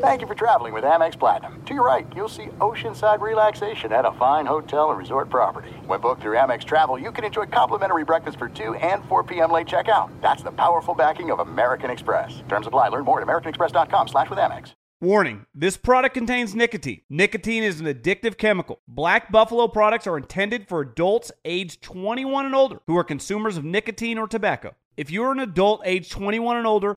Thank you for traveling with Amex Platinum. To your right, you'll see oceanside relaxation at a fine hotel and resort property. When booked through Amex Travel, you can enjoy complimentary breakfast for 2 and 4 p.m. late checkout. That's the powerful backing of American Express. Terms apply. Learn more at americanexpress.com slash with Amex. Warning, this product contains nicotine. Nicotine is an addictive chemical. Black Buffalo products are intended for adults aged 21 and older who are consumers of nicotine or tobacco. If you're an adult age 21 and older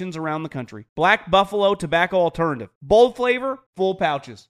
around the country. Black Buffalo Tobacco Alternative. Bold flavor, full pouches.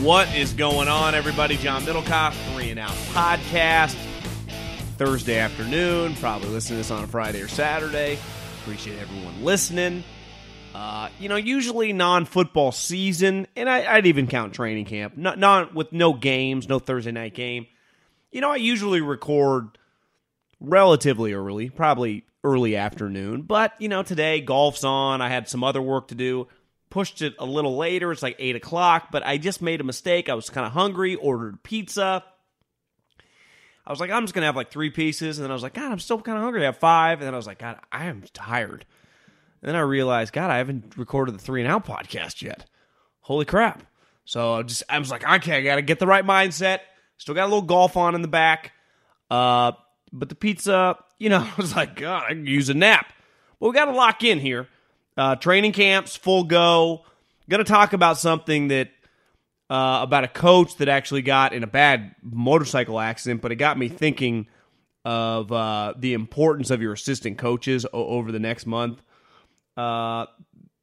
What is going on, everybody? John Middlekauff, Three and Out Podcast. Thursday afternoon. Probably listening to this on a Friday or Saturday. Appreciate everyone listening. Uh, you know, usually non-football season, and I, would even count training camp, not, not with no games, no Thursday night game. You know, I usually record relatively early, probably early afternoon. But you know, today golf's on. I had some other work to do pushed it a little later. It's like 8 o'clock, but I just made a mistake. I was kind of hungry, ordered pizza. I was like, I'm just going to have like three pieces. And then I was like, God, I'm still kind of hungry. I have five. And then I was like, God, I am tired. And then I realized, God, I haven't recorded the Three and Out podcast yet. Holy crap. So I just I was like, okay, I got to get the right mindset. Still got a little golf on in the back. Uh, but the pizza, you know, I was like, God, I can use a nap. But we got to lock in here. Uh, training camps, full go. Going to talk about something that uh, about a coach that actually got in a bad motorcycle accident, but it got me thinking of uh, the importance of your assistant coaches o- over the next month. Uh,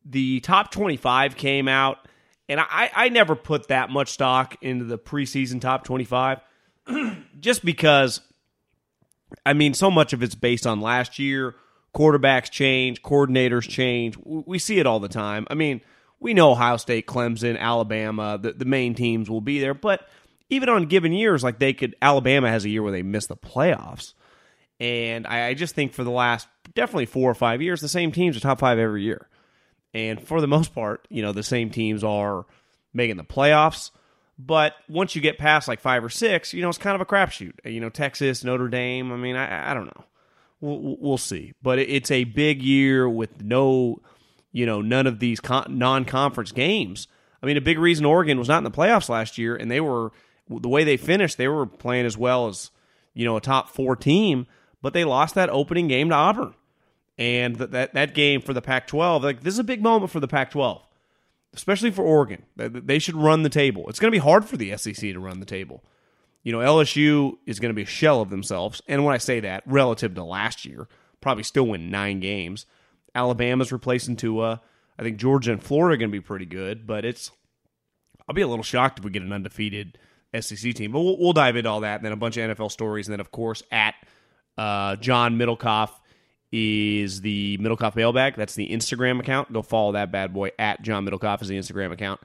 the top 25 came out, and I, I never put that much stock into the preseason top 25 just because, I mean, so much of it's based on last year quarterbacks change, coordinators change. We see it all the time. I mean, we know Ohio State, Clemson, Alabama, the, the main teams will be there, but even on given years, like they could, Alabama has a year where they miss the playoffs. And I, I just think for the last definitely four or five years, the same teams are top five every year. And for the most part, you know, the same teams are making the playoffs. But once you get past like five or six, you know, it's kind of a crapshoot. You know, Texas, Notre Dame. I mean, I, I don't know we'll, we'll see. But it's a big year with no, you know, none of these con- non-conference games. I mean, a big reason Oregon was not in the playoffs last year, and they were the way they finished. They were playing as well as you know a top four team, but they lost that opening game to Auburn, and that that, that game for the Pac-12. Like this is a big moment for the Pac-12, especially for Oregon. They should run the table. It's going to be hard for the SEC to run the table you know, LSU is going to be a shell of themselves. And when I say that, relative to last year, probably still win nine games. Alabama's replacing Tua. I think Georgia and Florida are going to be pretty good, but it's. I'll be a little shocked if we get an undefeated SEC team. But we'll, we'll dive into all that, and then a bunch of NFL stories, and then of course at uh, John Middlekauff is the Middlekauff Mailbag. That's the Instagram account. Go follow that bad boy at John Middlekauff is the Instagram account.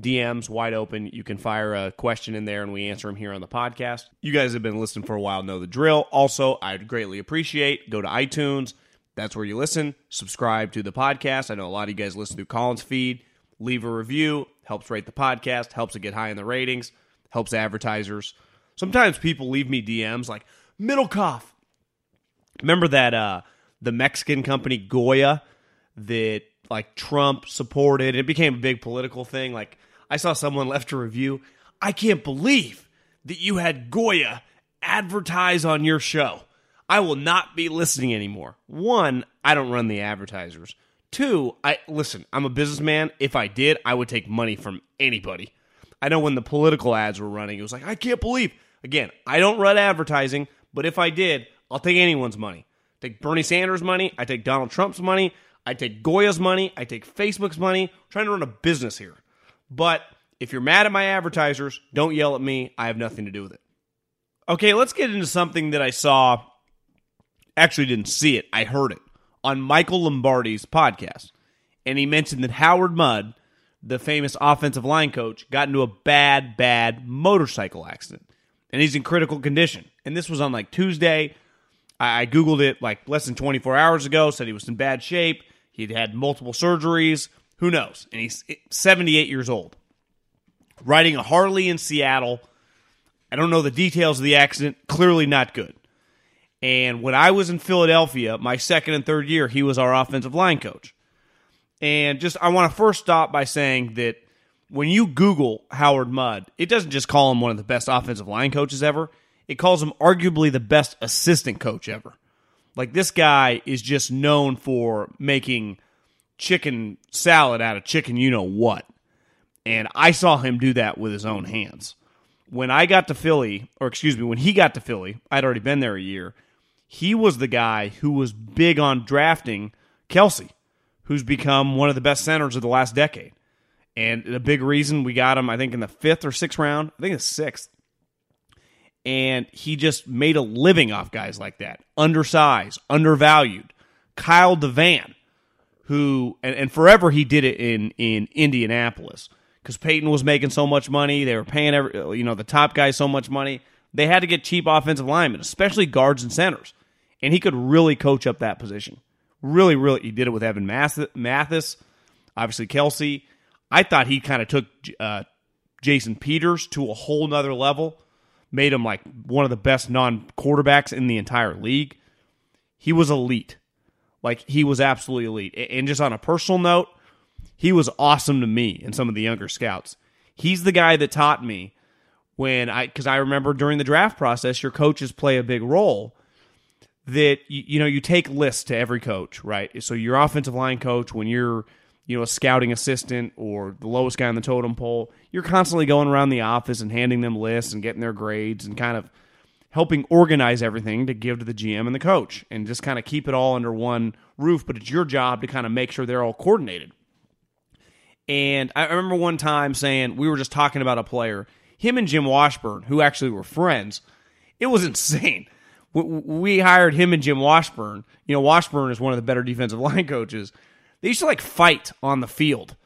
DMs wide open. You can fire a question in there and we answer them here on the podcast. You guys have been listening for a while, know the drill. Also, I'd greatly appreciate go to iTunes. That's where you listen. Subscribe to the podcast. I know a lot of you guys listen through Colin's feed. Leave a review, helps rate the podcast, helps it get high in the ratings, helps advertisers. Sometimes people leave me DMs like Middlekauff. Remember that uh the Mexican company Goya that like Trump supported. It became a big political thing. Like I saw someone left a review. I can't believe that you had Goya advertise on your show. I will not be listening anymore. One, I don't run the advertisers. Two, I listen, I'm a businessman. If I did, I would take money from anybody. I know when the political ads were running, it was like, I can't believe. Again, I don't run advertising, but if I did, I'll take anyone's money. Take Bernie Sanders' money, I take Donald Trump's money, I take Goya's money, I take Facebook's money. I'm trying to run a business here. But if you're mad at my advertisers, don't yell at me. I have nothing to do with it. Okay, let's get into something that I saw. Actually, didn't see it. I heard it on Michael Lombardi's podcast. And he mentioned that Howard Mudd, the famous offensive line coach, got into a bad, bad motorcycle accident. And he's in critical condition. And this was on like Tuesday. I Googled it like less than 24 hours ago, said he was in bad shape. He'd had multiple surgeries. Who knows? And he's eh, 78 years old. Riding a Harley in Seattle. I don't know the details of the accident. Clearly not good. And when I was in Philadelphia, my second and third year, he was our offensive line coach. And just, I want to first stop by saying that when you Google Howard Mudd, it doesn't just call him one of the best offensive line coaches ever, it calls him arguably the best assistant coach ever. Like, this guy is just known for making chicken salad out of chicken, you know what. And I saw him do that with his own hands. When I got to Philly, or excuse me, when he got to Philly, I'd already been there a year he was the guy who was big on drafting Kelce, who's become one of the best centers of the last decade. And a big reason we got him, I think, in the fifth or sixth round. I think it's sixth. And he just made a living off guys like that. Undersized, undervalued. Kyle DeVan, who, and, and forever he did it in, in Indianapolis because Peyton was making so much money. They were paying every, you know, the top guys so much money. They had to get cheap offensive linemen, especially guards and centers and he could really coach up that position. Really, really, he did it with Evan Mathis, obviously Kelce. I thought he kind of took uh, Jason Peters to a whole nother level, made him like one of the best non quarterbacks in the entire league. He was elite. Like, he was absolutely elite. And just on a personal note, he was awesome to me and some of the younger scouts. He's the guy that taught me when I, because I remember during the draft process, your coaches play a big role that you, you know you take lists to every coach, right? So your offensive line coach, when you're you know a scouting assistant or the lowest guy on the totem pole, you're constantly going around the office and handing them lists and getting their grades and kind of helping organize everything to give to the GM and the coach and just kind of keep it all under one roof. But it's your job to kind of make sure they're all coordinated. And I remember one time saying we were just talking about a player, him and Jim Washburn, who actually were friends. It was insane we hired him and Jim Washburn. You know, Washburn is one of the better defensive line coaches. They used to like fight on the field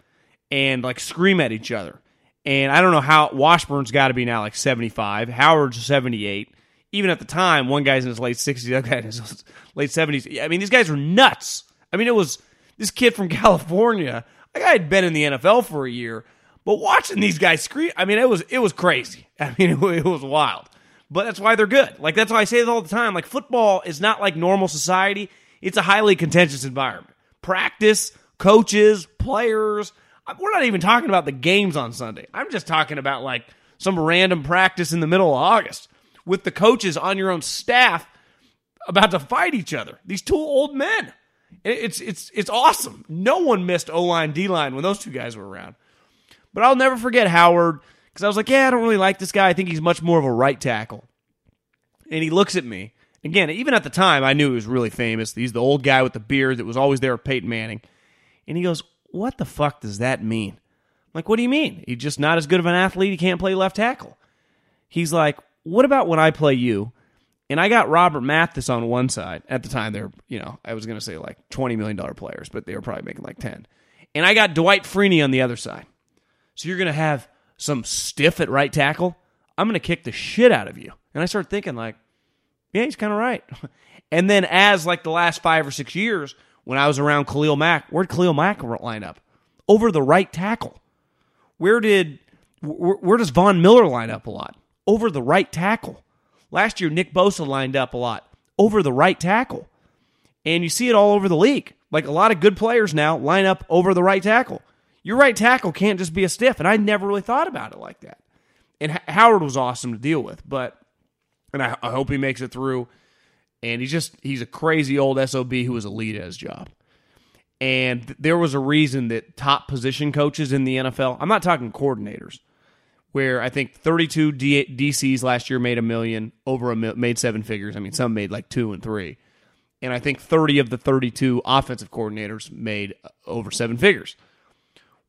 and like scream at each other. And I don't know how Washburn's got to be now like 75, Howard's 78. Even at the time, one guy's in his late 60s, the other guy in his late 70s. I mean, these guys were nuts. I mean, it was this kid from California. Like I had been in the NFL for a year, but watching these guys scream, I mean, it was it was crazy. I mean, it, it was wild but that's why they're good. Like that's why I say it all the time. Like football is not like normal society. It's a highly contentious environment. Practice, coaches, players. We're not even talking about the games on Sunday. I'm just talking about like some random practice in the middle of August with the coaches on your own staff about to fight each other. These two old men. It's it's it's awesome. No one missed O line, D line when those two guys were around. But I'll never forget Howard because I was like, yeah, I don't really like this guy. I think he's much more of a right tackle. And he looks at me. Again, even at the time, I knew he was really famous. He's the old guy with the beard that was always there with Peyton Manning. And he goes, What the fuck does that mean? I'm like, what do you mean? He's just not as good of an athlete. He can't play left tackle. He's like, What about when I play you? And I got Robert Mathis on one side. At the time, they're, you know, I was going to say like $20 million players, but they were probably making like 10. And I got Dwight Freeney on the other side. So you're going to have some stiff at right tackle? I'm going to kick the shit out of you. And I started thinking, like, yeah, he's kind of right. And then as like the last five or six years, when I was around Khalil Mack, where'd Khalil Mack line up? Over the right tackle. Where did where, where does Von Miller line up a lot? Over the right tackle. Last year, Nick Bosa lined up a lot over the right tackle. And you see it all over the league. Like a lot of good players now line up over the right tackle. Your right tackle can't just be a stiff. And I never really thought about it like that. And Howard was awesome to deal with, but, and I, I hope he makes it through. And he's just, he's a crazy old SOB who was elite at his job. And there was a reason that top position coaches in the NFL, I'm not talking coordinators, where I think 32 D- DCs last year made a million, over a mil- made seven figures. I mean, some made like two and three. And I think 30 of the 32 offensive coordinators made uh, over seven figures.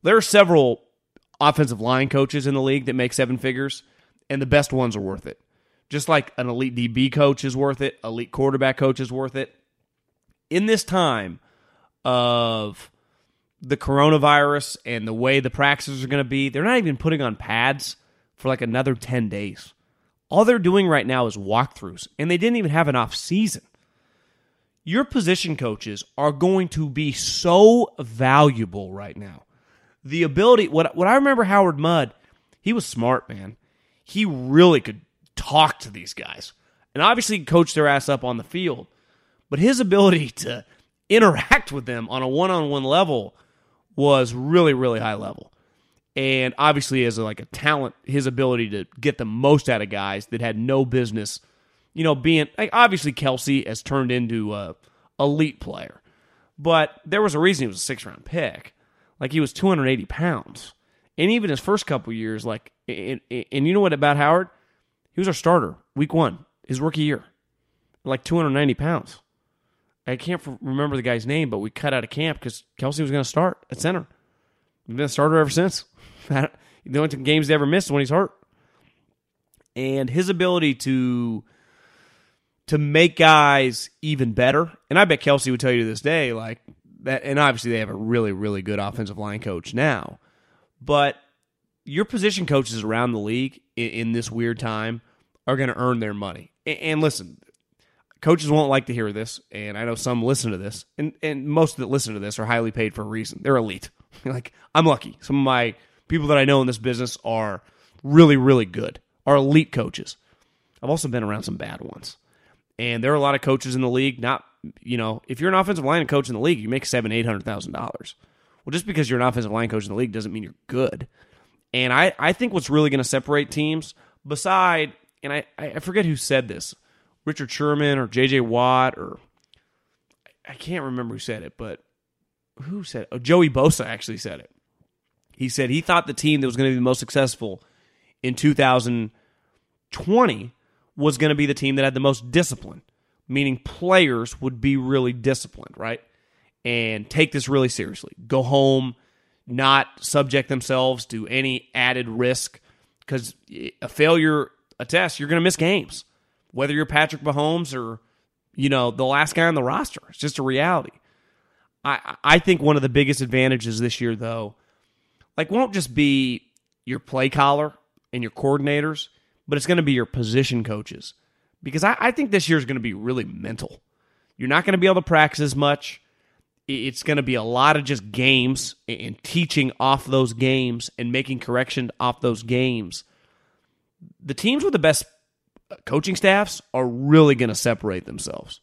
There are several offensive line coaches in the league that make seven figures, and the best ones are worth it. Just like an elite DB coach is worth it, elite quarterback coach is worth it. In this time, of the coronavirus and the way the practices are going to be, they're not even putting on pads for like another 10 days. All they're doing right now is walkthroughs, and they didn't even have an off season. Your position coaches are going to be so valuable right now. The ability, what, what I remember Howard Mudd, he was smart, man. He really could talk to these guys. And obviously coach their ass up on the field. But his ability to interact with them on a one-on-one level was really really high level. And obviously as a, like a talent his ability to get the most out of guys that had no business you know being like obviously Kelce has turned into a elite player. But there was a reason he was a six round pick. Like he was 280 pounds. And even his first couple years like and, and you know what about howard he was our starter week one his rookie year like 290 pounds I can't remember the guy's name, but we cut out of camp because Kelce was going to start at center. He's been a starter ever since. the only games he ever missed is when he's hurt. And his ability to to make guys even better, and I bet Kelce would tell you to this day, like that. And obviously, they have a really, really good offensive line coach now. But your position coaches around the league in, in this weird time are going to earn their money. And, and listen, coaches won't like to hear this, and I know some listen to this, and, and most that listen to this are highly paid for a reason. They're elite. like I'm lucky. Some of my people that I know in this business are really, really good, are elite coaches. I've also been around some bad ones. And there are a lot of coaches in the league. Not, you know, if you're an offensive line coach in the league, you make seven, eight hundred thousand dollars. Well, just because you're an offensive line coach in the league doesn't mean you're good. And I, I think what's really going to separate teams, beside, and I, I forget who said this, Richard Sherman or J.J. Watt or I can't remember who said it, but who said it? Oh, Joey Bosa actually said it. He said he thought the team that was going to be the most successful in 2020 was going to be the team that had the most discipline, meaning players would be really disciplined, right? And take this really seriously. Go home, not subject themselves to any added risk because a failure, a test, you're going to miss games whether you're Patrick Mahomes or you know the last guy on the roster. It's just a reality. I I think one of the biggest advantages this year though, like won't just be your play caller and your coordinators, but it's going to be your position coaches because I, I think this year is going to be really mental. You're not going to be able to practice as much. It's going to be a lot of just games and teaching off those games and making correction off those games. The teams with the best uh, coaching staffs are really going to separate themselves.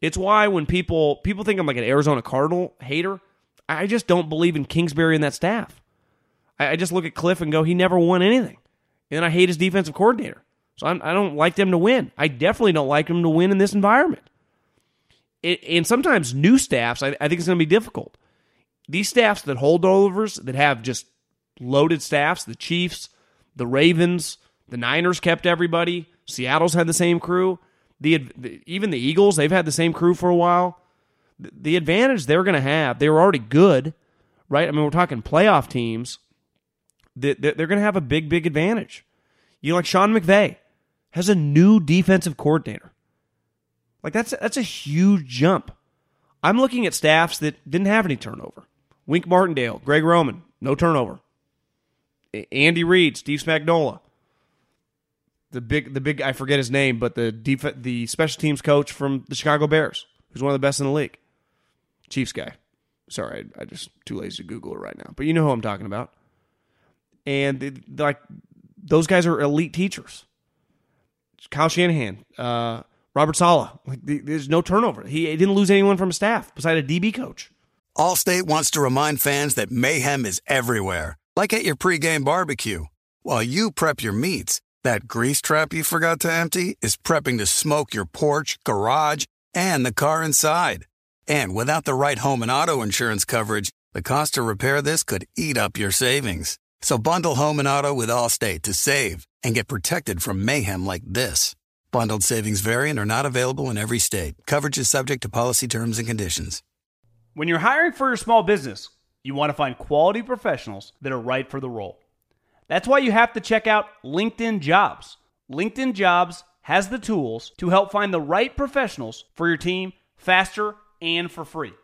It's why when people people think I'm like an Arizona Cardinal hater, I just don't believe in Kingsbury and that staff. I, I just look at Cliff and go, he never won anything, and I hate his defensive coordinator. So I'm, I do not like them to win. I definitely don't like them to win in this environment. And sometimes new staffs, I, I think it's going to be difficult. These staffs that hold holdovers, that have just loaded staffs, the Chiefs, the Ravens, the Niners kept everybody. Seattle's had the same crew. The, the even the Eagles, they've had the same crew for a while. The, the advantage they're going to have, they were already good, right? I mean, we're talking playoff teams. They're going to have a big, big advantage. You know, like Sean McVay has a new defensive coordinator. Like that's that's a huge jump. I'm looking at staffs that didn't have any turnover. Wink Martindale, Greg Roman, no turnover. Andy Reid, Steve Spagnuolo, the big the big I forget his name, but the def- the special teams coach from the Chicago Bears, who's one of the best in the league, Chiefs guy. Sorry, I, I just too lazy to Google it right now, but you know who I'm talking about. And like those guys are elite teachers. Kyle Shanahan, uh, Robert Saleh. Like, there's no turnover. He, he didn't lose anyone from his staff beside a DB coach. Allstate wants to remind fans that mayhem is everywhere, like at your pregame barbecue. While you prep your meats, that grease trap you forgot to empty is prepping to smoke your porch, garage, and the car inside. And without the right home and auto insurance coverage, the cost to repair this could eat up your savings. So bundle home and auto with Allstate to save and get protected from mayhem like this. Bundled savings variant are not available in every state. Coverage is subject to policy terms and conditions. When you're hiring for your small business, you want to find quality professionals that are right for the role. That's why you have to check out LinkedIn Jobs. LinkedIn Jobs has the tools to help find the right professionals for your team faster and for free.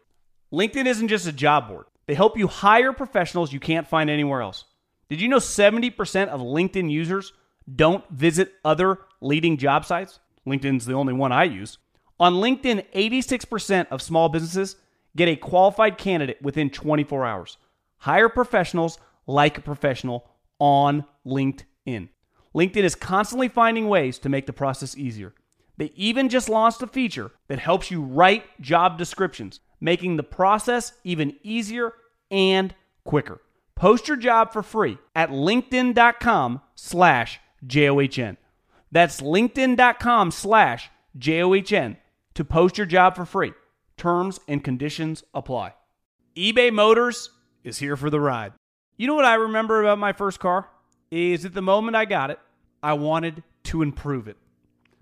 LinkedIn isn't just a job board, they help you hire professionals you can't find anywhere else. Did you know 70% of LinkedIn users don't visit other leading job sites? LinkedIn's the only one I use. On LinkedIn, 86% of small businesses get a qualified candidate within 24 hours. Hire professionals like a professional on LinkedIn. LinkedIn is constantly finding ways to make the process easier. They even just launched a feature that helps you write job descriptions, making the process even easier and quicker. Post your job for free at linkedin.com slash J-O-H-N. That's linkedin.com slash J-O-H-N to post your job for free. Terms and conditions apply. eBay Motors is here for the ride. You know what I remember about my first car? Is at the moment I got it, I wanted to improve it.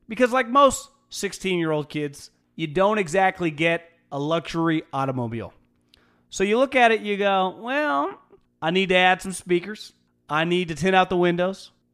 Because like most 16-year-old kids, you don't exactly get a luxury automobile. So you look at it, you go, well, I need to add some speakers. I need to tint out the windows.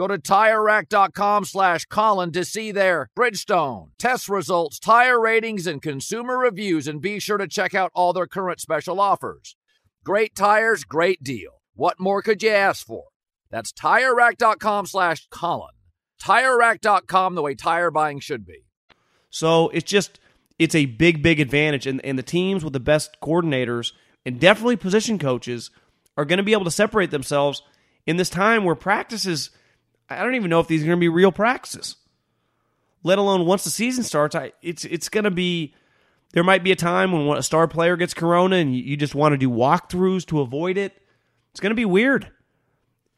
Go to TireRack.com slash Colin to see their Bridgestone, test results, tire ratings, and consumer reviews, and be sure to check out all their current special offers. Great tires, great deal. What more could you ask for? That's TireRack.com slash Colin. TireRack.com, the way tire buying should be. So it's just, it's a big, big advantage. And, and the teams with the best coordinators and definitely position coaches are going to be able to separate themselves in this time where practices – I don't even know if these are going to be real practices. Let alone once the season starts, I, it's it's going to be. There might be a time when a star player gets corona and you, just want to do walkthroughs to avoid it. It's going to be weird,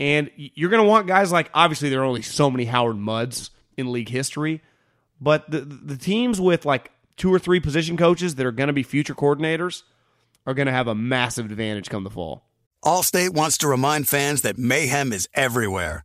and you're going to want guys like obviously there are only so many Howard Mudds in league history, but the the teams with like two or three position coaches that are going to be future coordinators are going to have a massive advantage come the fall. Allstate wants to remind fans that mayhem is everywhere,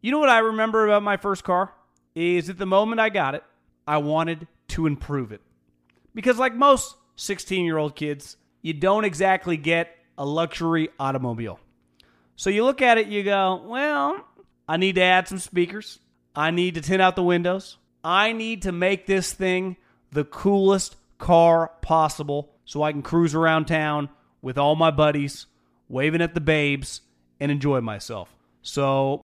You know what I remember about my first car? Is at the moment I got it, I wanted to improve it. Because, like most 16 year old kids, you don't exactly get a luxury automobile. So you look at it, you go, well, I need to add some speakers. I need to tint out the windows. I need to make this thing the coolest car possible so I can cruise around town with all my buddies, waving at the babes, and enjoy myself. So,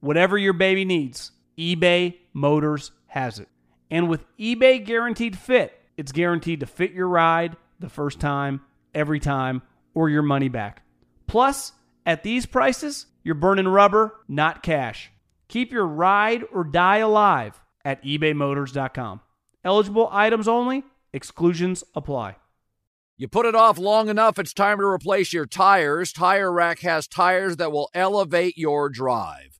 whatever your baby needs, eBay Motors has it. And with eBay Guaranteed Fit, it's guaranteed to fit your ride the first time, every time, or your money back. Plus, at these prices, you're burning rubber, not cash. Keep your ride or die alive at ebaymotors.com. Eligible items only, exclusions apply. You put it off long enough, it's time to replace your tires. Tire Rack has tires that will elevate your drive.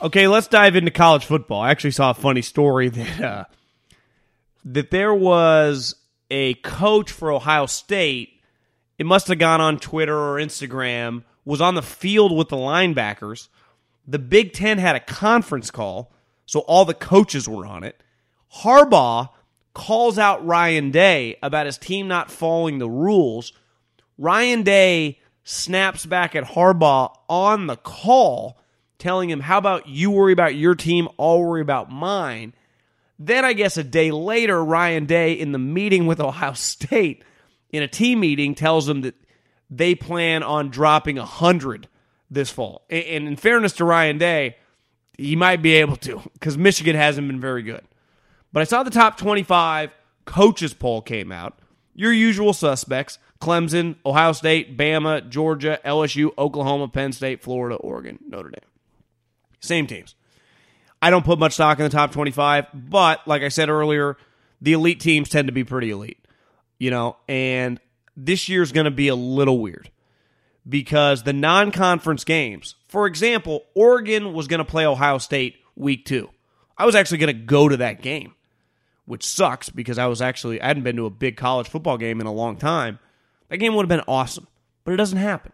Okay, let's dive into college football. I actually saw a funny story that uh, that there was a coach for Ohio State. It must have gone on Twitter or Instagram. Was on the field with the linebackers. The Big Ten had a conference call, so all the coaches were on it. Harbaugh calls out Ryan Day about his team not following the rules. Ryan Day snaps back at Harbaugh on the call, telling him, How about you worry about your team? I'll worry about mine. Then, I guess a day later, Ryan Day in the meeting with Ohio State in a team meeting tells them that they plan on dropping 100 this fall. And in fairness to Ryan Day, he might be able to because Michigan hasn't been very good. But I saw the top 25 coaches poll came out. Your usual suspects Clemson, Ohio State, Bama, Georgia, LSU, Oklahoma, Penn State, Florida, Oregon, Notre Dame. Same teams. I don't put much stock in the top 25, but like I said earlier, the elite teams tend to be pretty elite, you know, and this year's going to be a little weird because the non conference games, for example, Oregon was going to play Ohio State week two. I was actually going to go to that game, which sucks because I was actually, I hadn't been to a big college football game in a long time. That game would have been awesome, but it doesn't happen.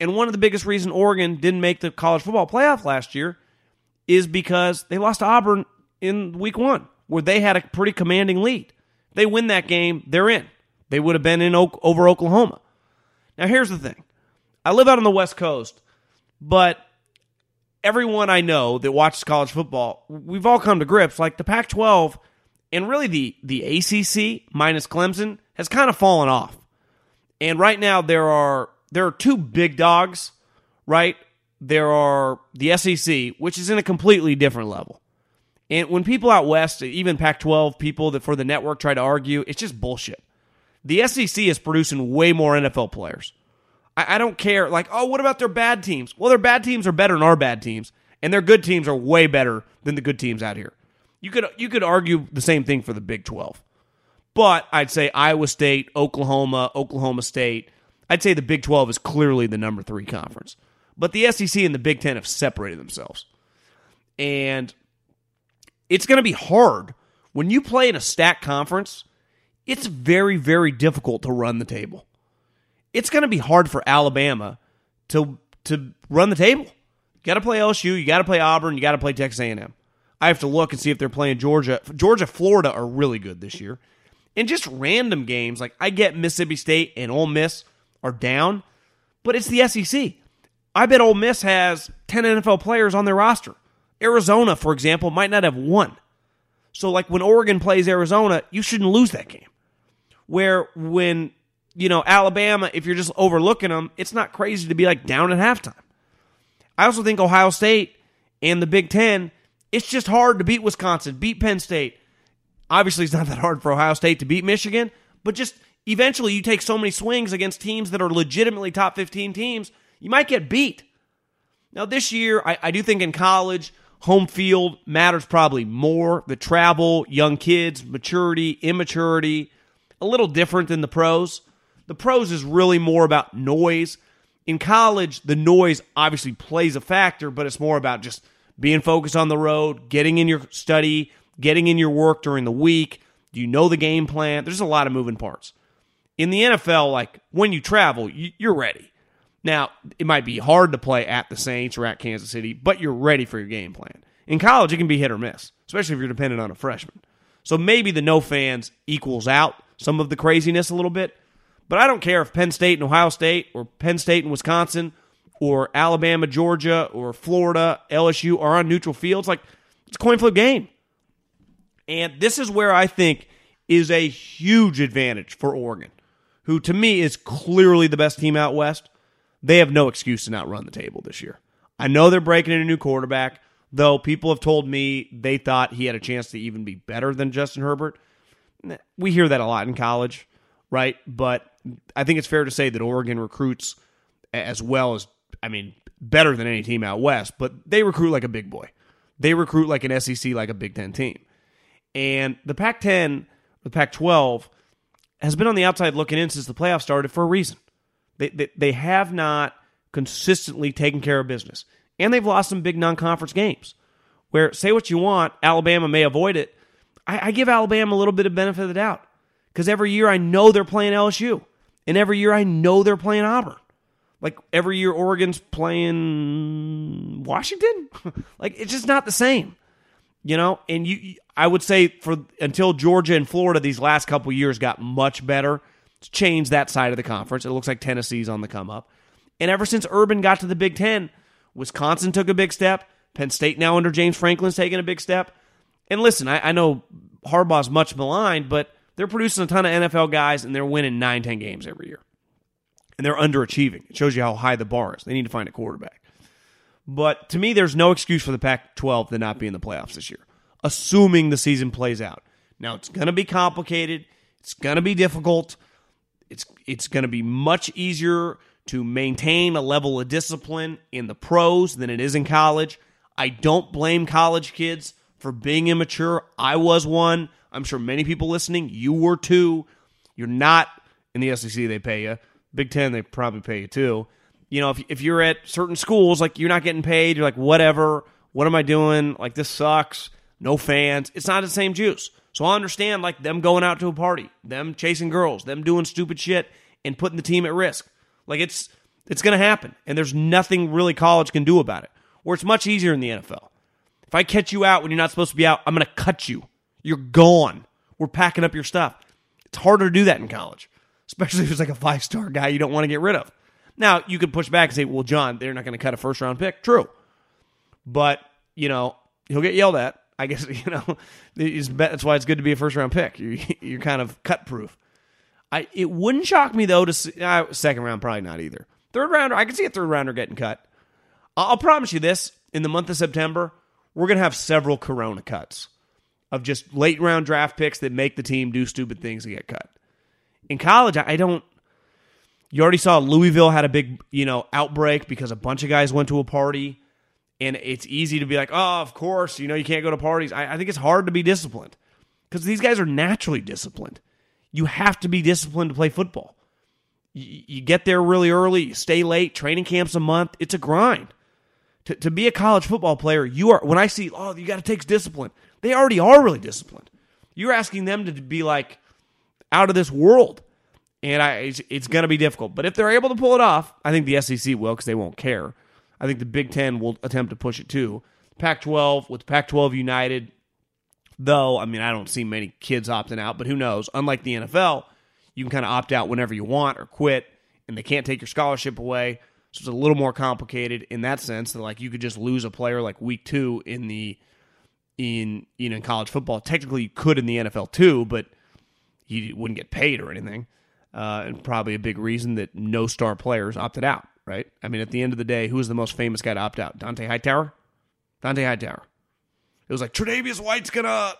And one of the biggest reasons Oregon didn't make the college football playoff last year is because they lost to Auburn in week one, where they had a pretty commanding lead. They win that game, they're in. They would have been in over Oklahoma. Now, here's the thing I live out on the West Coast, but everyone I know that watches college football, we've all come to grips like the Pac 12 and really the, the ACC minus Clemson has kind of fallen off. And right now, there are there are two big dogs, right? there are the SEC, which is in a completely different level. And when people out west, even Pac 12 people that for the network try to argue, it's just bullshit. The SEC is producing way more NFL players. I, I don't care, like, oh, what about their bad teams? Well, their bad teams are better than our bad teams, and their good teams are way better than the good teams out here. You could you could argue the same thing for the Big 12. But I'd say Iowa State, Oklahoma, Oklahoma State, I'd say the Big 12 is clearly the number 3 conference. But the SEC and the Big Ten have separated themselves. And it's going to be hard. When you play in a stacked conference, it's very, very difficult to run the table. It's going to be hard for Alabama to to run the table. You got to play LSU, you got to play Auburn, you got to play Texas A&M. I have to look and see if they're playing Georgia. Georgia, Florida are really good this year. And just random games, like I get Mississippi State and Ole Miss are down, but it's the SEC. I bet Ole Miss has 10 NFL players on their roster. Arizona, for example, might not have one. So, like when Oregon plays Arizona, you shouldn't lose that game. Where when, you know, Alabama, if you're just overlooking them, it's not crazy to be like down at halftime. I also think Ohio State and the Big Ten, it's just hard to beat Wisconsin, beat Penn State. Obviously, it's not that hard for Ohio State to beat Michigan, but just eventually you take so many swings against teams that are legitimately top 15 teams you might get beat. Now, this year, I, I do think in college, home field matters probably more. The travel, young kids, maturity, immaturity, a little different than the pros. The pros is really more about noise. In college, the noise obviously plays a factor, but it's more about just being focused on the road, getting in your study, getting in your work during the week. Do you know the game plan? There's a lot of moving parts. In the NFL, like when you travel, you're ready. Now, it might be hard to play at the Saints or at Kansas City, but you're ready for your game plan. In college, it can be hit or miss, especially if you're dependent on a freshman. So maybe the no fans equals out some of the craziness a little bit. But I don't care if Penn State and Ohio State or Penn State and Wisconsin or Alabama, Georgia or Florida, LSU are on neutral fields. Like, it's a coin flip game. And this is where I think is a huge advantage for Oregon, who to me is clearly the best team out west they have no excuse to not run the table this year. I know they're breaking in a new quarterback, though people have told me they thought he had a chance to even be better than Justin Herbert. We hear that a lot in college, right? But I think it's fair to say that Oregon recruits as well as, I mean, better than any team out west, but they recruit like a big boy. They recruit like an SEC, like a Big Ten team. And the Pac 10, the Pac 12, has been on the outside looking in since the playoffs started for a reason. They, they, they have not consistently taken care of business. And they've lost some big non conference games where, say what you want, Alabama may avoid it. I, I give Alabama a little bit of benefit of the doubt because every year I know they're playing LSU. And every year I know they're playing Auburn. Like every year Oregon's playing Washington. like it's just not the same. You know, and you I would say for until Georgia and Florida these last couple years got much better it's changed that side of the conference. It looks like Tennessee's on the come up. And ever since Urban got to the Big Ten, Wisconsin took a big step. Penn State now under James Franklin's taking a big step. And listen, I, I know Harbaugh's much maligned, but they're producing a ton of NFL guys and they're winning nine, 10 games every year. And they're underachieving. It shows you how high the bar is. They need to find a quarterback. But to me, there's no excuse for the Pac 12 to not be in the playoffs this year, assuming the season plays out. Now, it's going to be complicated, it's going to be difficult, it's, it's going to be much easier to maintain a level of discipline in the pros than it is in college. I don't blame college kids for being immature. I was one. I'm sure many people listening, you were too. You're not in the SEC, they pay you. Big Ten, they probably pay you too. You know, if, if you're at certain schools, like you're not getting paid, you're like, whatever, what am I doing? Like, this sucks. No fans. It's not the same juice. So I understand, like, them going out to a party, them chasing girls, them doing stupid shit and putting the team at risk. Like, it's it's going to happen. And there's nothing really college can do about it. Where it's much easier in the NFL. If I catch you out when you're not supposed to be out, I'm going to cut you. You're gone. We're packing up your stuff. It's harder to do that in college, especially if it's like a five star guy you don't want to get rid of. Now, you could push back and say, well, John, they're not going to cut a first round pick. True. But, you know, he'll get yelled at. I guess, you know, that's why it's good to be a first round pick. You're, you're kind of cut proof. I, it wouldn't shock me, though, to see, uh, second round, probably not either. Third rounder, I can see a third rounder getting cut. I'll promise you this in the month of September, we're going to have several Corona cuts of just late round draft picks that make the team do stupid things and get cut. In college, I don't. You already saw Louisville had a big, you know, outbreak because a bunch of guys went to a party, and it's easy to be like, oh, of course, you know, you can't go to parties. I, I think it's hard to be disciplined because these guys are naturally disciplined. You have to be disciplined to play football. You, you get there really early, you stay late, training camps a month. It's a grind. To, to be a college football player, you are. When I see, oh, you got to take discipline. They already are really disciplined. You're asking them to be like out of this world. And I, it's, it's going to be difficult. But if they're able to pull it off, I think the SEC will because they won't care. I think the Big Ten will attempt to push it too. Pac 12, with Pac 12 United, though, I mean, I don't see many kids opting out, but who knows? Unlike the NFL, you can kind of opt out whenever you want or quit, and they can't take your scholarship away. So it's a little more complicated in that sense that like you could just lose a player like week two in the in you know in college football. Technically, you could in the NFL too, but you wouldn't get paid or anything. Uh, and probably a big reason that no star players opted out. Right? I mean, at the end of the day, who was the most famous guy to opt out? Dont'a Hightower. Dont'a Hightower. It was like Tre'Davious White's gonna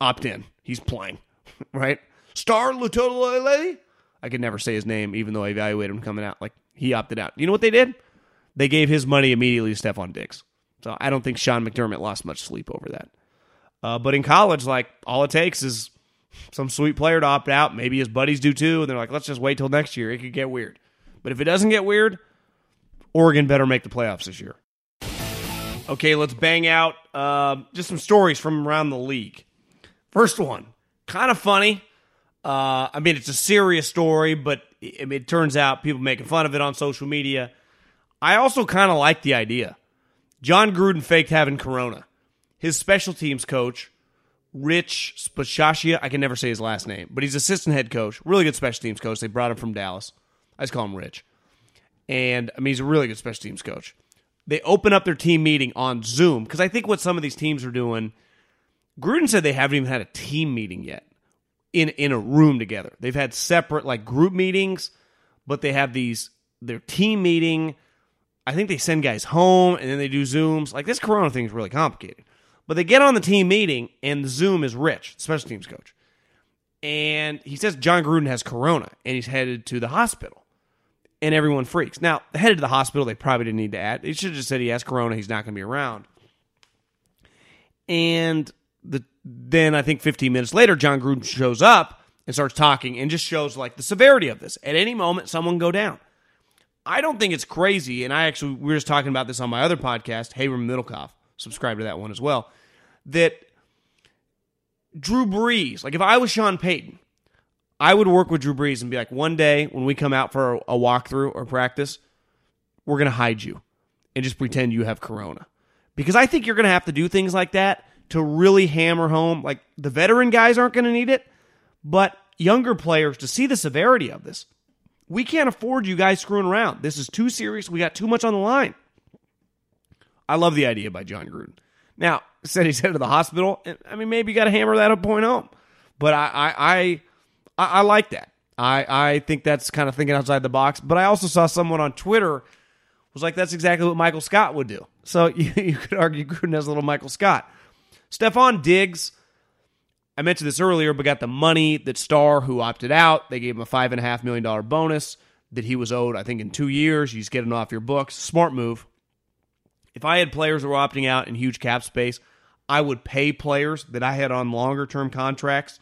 opt in. He's playing, right? Star Lotulelei. I could never say his name, even though I evaluated him coming out. Like he opted out. You know what they did? They gave his money immediately to Stefon Diggs. So I don't think Sean McDermott lost much sleep over that. Uh, but in college, like all it takes is some sweet player to opt out. Maybe his buddies do too, and they're like, let's just wait till next year. It could get weird. But if it doesn't get weird, Oregon better make the playoffs this year. Okay, let's bang out uh, just some stories from around the league. First one, kind of funny. Uh, I mean, it's a serious story, but it, it turns out people making fun of it on social media. I also kind of like the idea. Jon Gruden faked having corona. His special teams coach, Rich Spachia, I can never say his last name, but he's assistant head coach, really good special teams coach. They brought him from Dallas. I just call him Rich. And I mean, he's a really good special teams coach. They open up their team meeting on Zoom because I think what some of these teams are doing, Gruden said they haven't even had a team meeting yet in in a room together. They've had separate like group meetings, but they have these their team meeting. I think they send guys home and then they do Zooms. Like this Corona thing is really complicated. But they get on the team meeting and Zoom is Rich, special teams coach. And he says Jon Gruden has Corona and he's headed to the hospital. And everyone freaks. Now, headed to the hospital, they probably didn't need to add. They should have just said he has Corona, he's not going to be around. And the then I think 15 minutes later, Jon Gruden shows up and starts talking and just shows like the severity of this. At any moment, someone go down. I don't think it's crazy, and I actually we were just talking about this on my other podcast, Hayram Middlekauff. Subscribe to that one as well. That Drew Brees, like if I was Sean Payton, I would work with Drew Brees and be like, one day when we come out for a walkthrough or practice, we're gonna hide you and just pretend you have corona. Because I think you're gonna have to do things like that to really hammer home. Like the veteran guys aren't going to need it, but younger players to see the severity of this. We can't afford you guys screwing around. This is too serious. We got too much on the line. I love the idea by Jon Gruden. Now, said he's headed to the hospital. I mean, maybe you got to hammer that a point home. But I I I, I like that. I I think that's kind of thinking outside the box. But I also saw someone on Twitter was like, that's exactly what Michael Scott would do. So you, you could argue Gruden has a little Michael Scott. Stefon Diggs, I mentioned this earlier, but got the money that Star, who opted out, they gave him a five and a half million dollar bonus that he was owed, I think, in two years. You just get it off your books. Smart move. If I had players that were opting out in huge cap space, I would pay players that I had on longer term contracts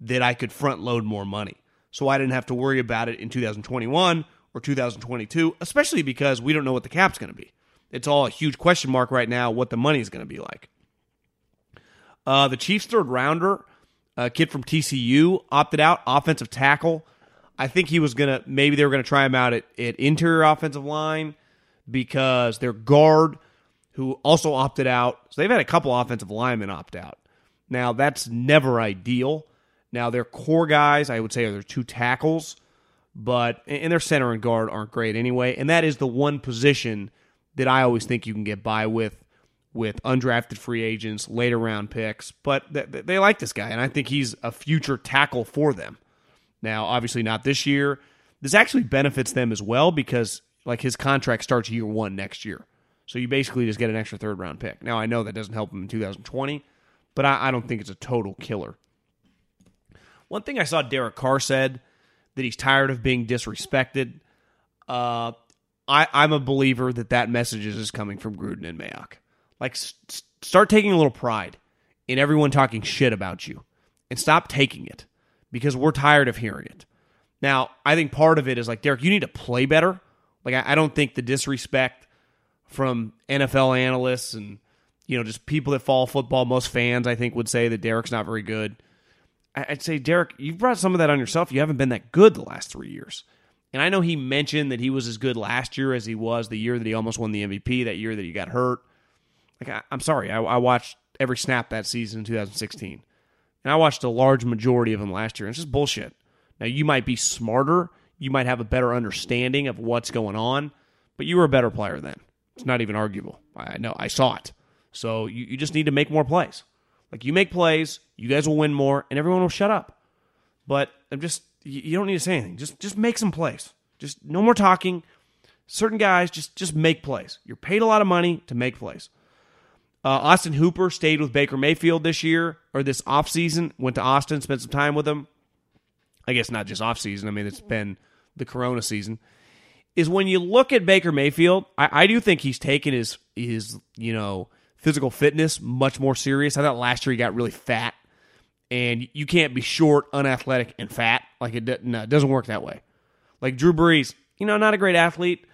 that I could front load more money. So I didn't have to worry about it in 2021 or 2022, especially because we don't know what the cap's going to be. It's all a huge question mark right now what the money is going to be like. Uh, the Chiefs' third rounder, a kid from TCU, opted out, offensive tackle. I think he was going to, maybe they were going to try him out at, at interior offensive line because their guard, who also opted out, so they've had a couple offensive linemen opt out. Now, that's never ideal. Now, their core guys, I would say, are their two tackles, but, and their center and guard aren't great anyway. And that is the one position that I always think you can get by with with undrafted free agents, later round picks, but they like this guy, and I think he's a future tackle for them. Now, obviously, not this year. This actually benefits them as well because, like, his contract starts year one next year. So you basically just get an extra third round pick. Now, I know that doesn't help him in 2020, but I, I don't think it's a total killer. One thing I saw Derek Carr said that he's tired of being disrespected. Uh, I, I'm a believer that that message is coming from Gruden and Mayock. Like, st- start taking a little pride in everyone talking shit about you and stop taking it because we're tired of hearing it. Now, I think part of it is like, Derek, you need to play better. Like, I, I don't think the disrespect from NFL analysts and, you know, just people that follow football, most fans, I think, would say that Derek's not very good. I'd say, Derek, you've brought some of that on yourself. You haven't been that good the last three years. And I know he mentioned that he was as good last year as he was the year that he almost won the MVP, that year that he got hurt. Like I, am sorry, I, I, watched every snap that season in 2016, and I watched a large majority of them last year. And it's just bullshit. Now you might be smarter, you might have a better understanding of what's going on, but you were a better player then. It's not even arguable. I know I saw it. So you, you just need to make more plays. Like you make plays, you guys will win more, and everyone will shut up. But I'm just you don't need to say anything. Just just make some plays. Just no more talking. Certain guys just just make plays. You're paid a lot of money to make plays. Uh, Austin Hooper stayed with Baker Mayfield this year or this offseason, went to Austin, spent some time with him. I guess not just offseason. I mean, it's been the Corona season. Is when you look at Baker Mayfield, I, I do think he's taken his his you know physical fitness much more serious. I thought last year he got really fat, and you can't be short, unathletic, and fat. Like it, no, it doesn't work that way. Like Drew Brees, you know, not a great athlete,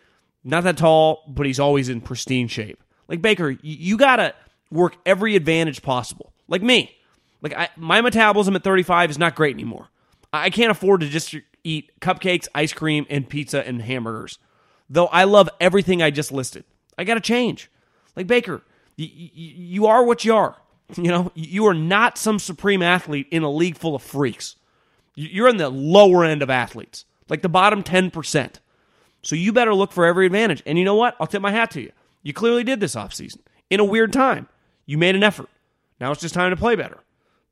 not that tall, but he's always in pristine shape. Like Baker, you gotta work every advantage possible. Like me, like I, my metabolism at 35 is not great anymore. I can't afford to just eat cupcakes, ice cream, and pizza and hamburgers. Though I love everything I just listed, I got to change. Like Baker, you, you are what you are. You know, you are not some supreme athlete in a league full of freaks. You're in the lower end of athletes, like the bottom 10%. So you better look for every advantage. And you know what? I'll tip my hat to you. You clearly did this offseason in a weird time. You made an effort. Now it's just time to play better.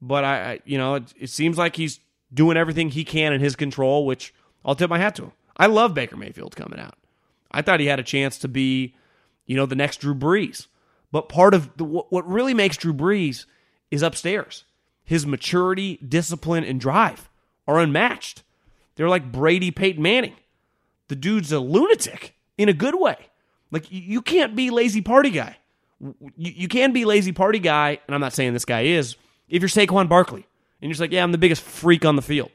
But I, I you know, it, it, seems like he's doing everything he can in his control, which I'll tip my hat to him. I love Baker Mayfield coming out. I thought he had a chance to be, you know, the next Drew Brees. But part of the, what really makes Drew Brees is upstairs. His maturity, discipline, and drive are unmatched. They're like Brady Peyton Manning. The dude's a lunatic in a good way. Like you can't be lazy party guy. You, you can be lazy party guy, and I'm not saying this guy is. If you're Saquon Barkley and you're just like, yeah, I'm the biggest freak on the field,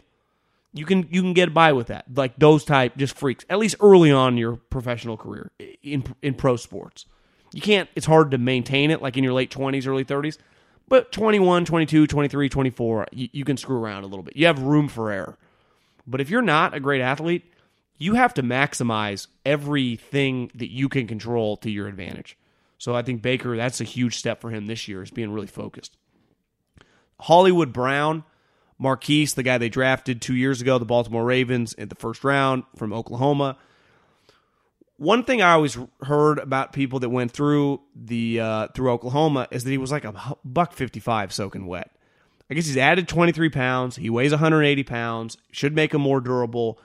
you can you can get by with that. Like those type just freaks, at least early on in your professional career in in pro sports. You can't. It's hard to maintain it like in your late 20s, early 30s. But 21, 22, 23, 24, you, you can screw around a little bit. You have room for error. But if you're not a great athlete, you have to maximize everything that you can control to your advantage. So I think Baker, that's a huge step for him this year, is being really focused. Hollywood Brown, Marquise, the guy they drafted two years ago, the Baltimore Ravens in the first round from Oklahoma. One thing I always heard about people that went through the uh, through Oklahoma is that he was like a buck fifty five soaking wet. I guess he's added 23 pounds. He weighs 180 pounds. Should make him more durable.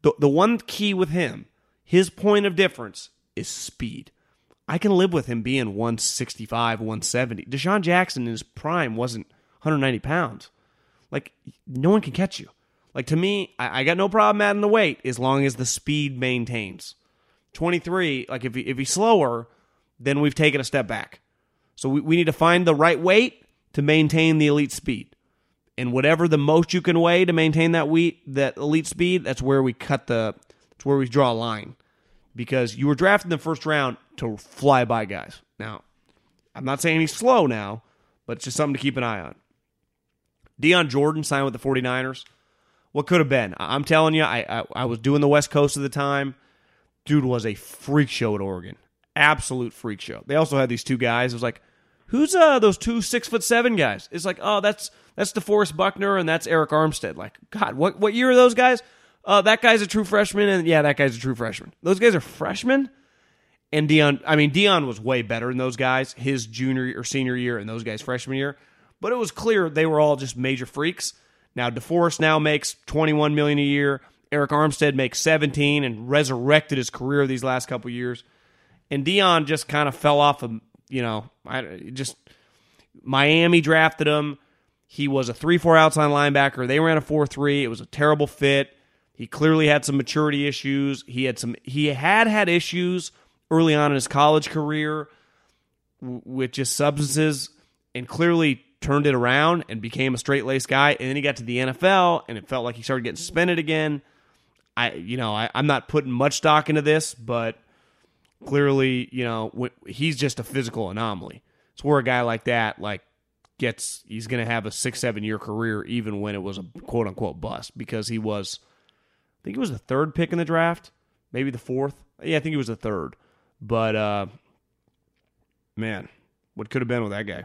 The, the one key with him, his point of difference is speed. I can live with him being 165, 170. DeSean Jackson in his prime wasn't 190 pounds. Like, no one can catch you. Like, to me, I, I got no problem adding the weight as long as the speed maintains. 23, like, if, he, if he's slower, then we've taken a step back. So we, we need to find the right weight to maintain the elite speed. And whatever the most you can weigh to maintain that wheat, that elite speed, that's where we cut the, that's where we draw a line. Because you were drafted in the first round to fly by guys. Now, I'm not saying he's slow now, but it's just something to keep an eye on. Dion Jordan signed with the 49ers. What could have been? I'm telling you, I, I, I was doing the West Coast at the time. Dude was a freak show at Oregon. Absolute freak show. They also had these two guys. It was like, who's uh those two six foot seven guys? It's like, oh, that's that's DeForest Buckner and that's Arik Armstead. Like, God, what what year are those guys? Uh, that guy's a true freshman, and yeah, that guy's a true freshman. Those guys are freshmen. And Dion, I mean, Dion was way better than those guys his junior or senior year and those guys freshman year. But it was clear they were all just major freaks. Now DeForest now makes 21 million a year. Arik Armstead makes 17 and resurrected his career these last couple years. And Dion just kind of fell off of, you know, I just Miami drafted him. He was a 3-4 outside linebacker. They ran a 4-3. It was a terrible fit. He clearly had some maturity issues. He had some he had had issues early on in his college career with just substances and clearly turned it around and became a straight laced guy. And then he got to the NFL and it felt like he started getting suspended again. I, you know, I, I'm not putting much stock into this, but clearly, you know, he's just a physical anomaly. It's where a guy like that, like, gets, he's going to have a six, seven year career, even when it was a quote unquote bust, because he was, I think he was the third pick in the draft, maybe the fourth. Yeah, I think he was the third. But uh, man, what could have been with that guy?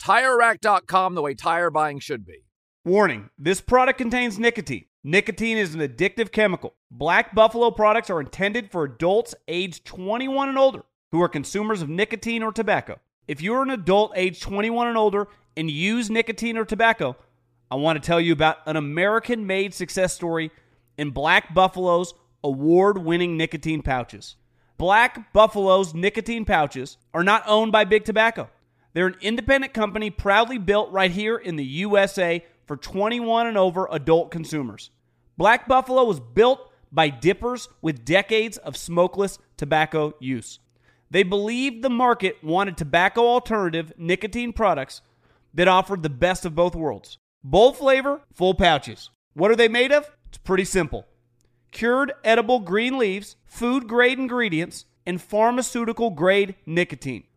TireRack.com, the way tire buying should be. Warning this product contains nicotine. Nicotine is an addictive chemical. Black Buffalo products are intended for adults age 21 and older who are consumers of nicotine or tobacco. If you're an adult age 21 and older and use nicotine or tobacco, I want to tell you about an American made success story in Black Buffalo's award winning nicotine pouches. Black Buffalo's nicotine pouches are not owned by Big Tobacco. They're an independent company proudly built right here in the USA for 21 and over adult consumers. Black Buffalo was built by dippers with decades of smokeless tobacco use. They believed the market wanted tobacco alternative nicotine products that offered the best of both worlds. Bold flavor, full pouches. What are they made of? It's pretty simple cured edible green leaves, food grade ingredients, and pharmaceutical grade nicotine.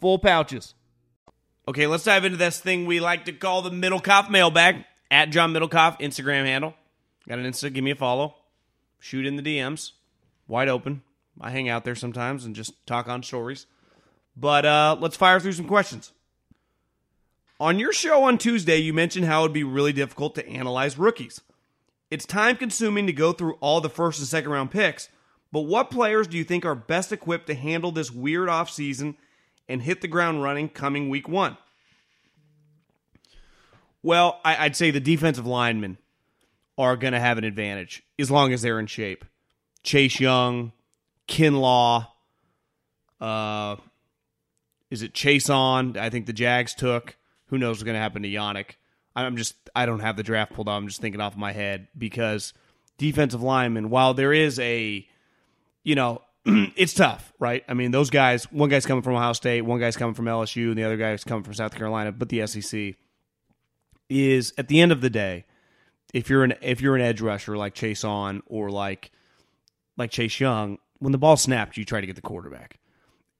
full pouches. Okay, let's dive into this thing we like to call the Middlekauff mailbag. At John Middlekauff, Instagram handle. Got an Insta, give me a follow. Shoot in the DMs. Wide open. I hang out there sometimes and just talk on stories. But uh, let's fire through some questions. On your show on Tuesday, you mentioned how it would be really difficult to analyze rookies. It's time consuming to go through all the first and second round picks, but what players do you think are best equipped to handle this weird offseason and hit the ground running coming week one? Well, I, would say the defensive linemen are going to have an advantage as long as they're in shape. Chase Young, Kinlaw, uh, is it Chaisson? I think the Jags took. Who knows what's going to happen to Yannick? I'm just I don't have the draft pulled out. I'm just thinking off my head because defensive lineman, while there is a you know, it's tough, right? I mean, those guys, one guy's coming from Ohio State, one guy's coming from LSU, and the other guy's coming from South Carolina, but the SEC is at the end of the day, if you're an if you're an edge rusher like Chaisson or like like Chase Young, when the ball snaps, you try to get the quarterback.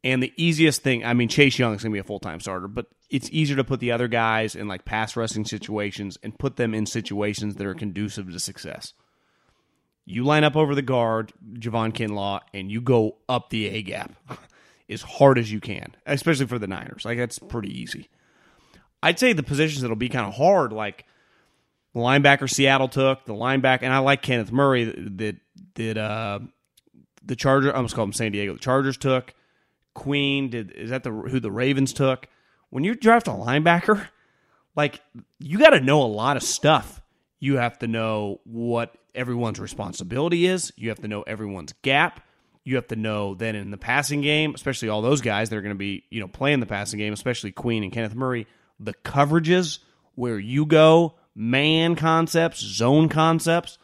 And the easiest thing, I mean, Chase Young is going to be a full time starter, but it's easier to put the other guys in like pass rushing situations and put them in situations that are conducive to success. You line up over the guard, Javon Kinlaw, and you go up the A gap as hard as you can, especially for the Niners. Like, that's pretty easy. I'd say the positions that'll be kind of hard, like the linebacker Seattle took, the linebacker, and I like Kenneth Murray that, that, uh, the Charger, I almost called him San Diego. The Chargers took Queen. Did is that the who the Ravens took? When you draft a linebacker, like you got to know a lot of stuff. You have to know what everyone's responsibility is. You have to know everyone's gap. You have to know then in the passing game, especially all those guys that are going to be you know playing the passing game, especially Queen and Kenneth Murray, the coverages where you go, man concepts, zone concepts.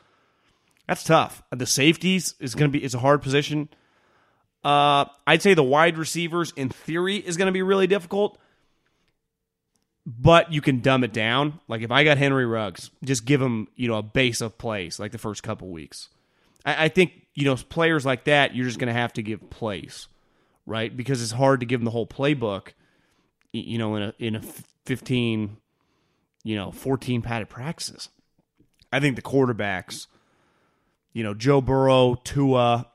That's tough. The safeties is going to be it's a hard position. Uh, I'd say the wide receivers, in theory, is going to be really difficult, but you can dumb it down. Like if I got Henry Ruggs, just give him you know a base of plays like the first couple weeks. I, I think you know players like that, you're just going to have to give plays, right? Because it's hard to give them the whole playbook, you know, in a in a 15, you know, 14 padded practices. I think the quarterbacks, you know, Joe Burrow, Tua,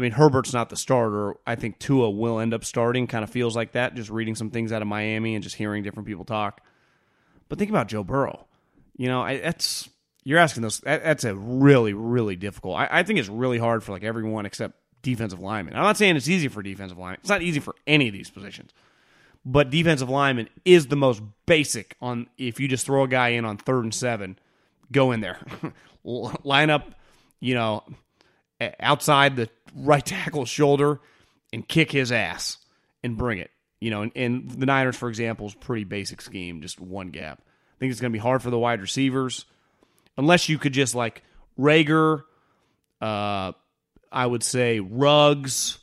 I mean, Herbert's not the starter. I think Tua will end up starting. Kind of feels like that, just reading some things out of Miami and just hearing different people talk. But think about Joe Burrow. You know, I, that's you're asking those. That, that's a really, really difficult. I, I, think it's really hard for like everyone except defensive linemen. I'm not saying it's easy for defensive linemen. It's not easy for any of these positions. But defensive lineman is the most basic on. If you just throw a guy in on third and seven, go in there, line up. You know, outside the right tackle's shoulder and kick his ass and bring it. You know, and, and the Niners, for example, is pretty basic scheme, just one gap. I think it's going to be hard for the wide receivers unless you could just like Reagor, uh, I would say Ruggs.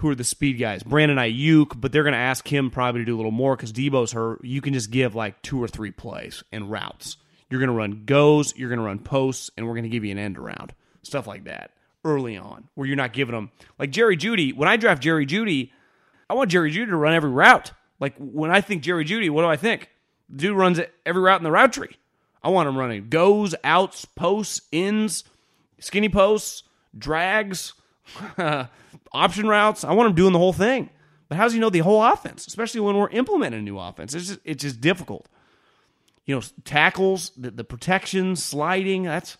Who are the speed guys? Brandon Aiyuk, but they're going to ask him probably to do a little more because Deebo's hurt. You can just give like two or three plays and routes. You're going to run goes, you're going to run posts, and we're going to give you an end around. Stuff like that early on, where you're not giving them. Like Jerry Jeudy. when I draft Jerry Jeudy, I want Jerry Jeudy to run every route. Like when I think Jerry Jeudy, what do I think? The dude runs every route in the route tree. I want him running goes, outs, posts, ins, skinny posts, drags, option routes. I want him doing the whole thing. But how does he know the whole offense, especially when we're implementing a new offense? It's just, it's just difficult. You know, tackles, the, the protection, sliding, that's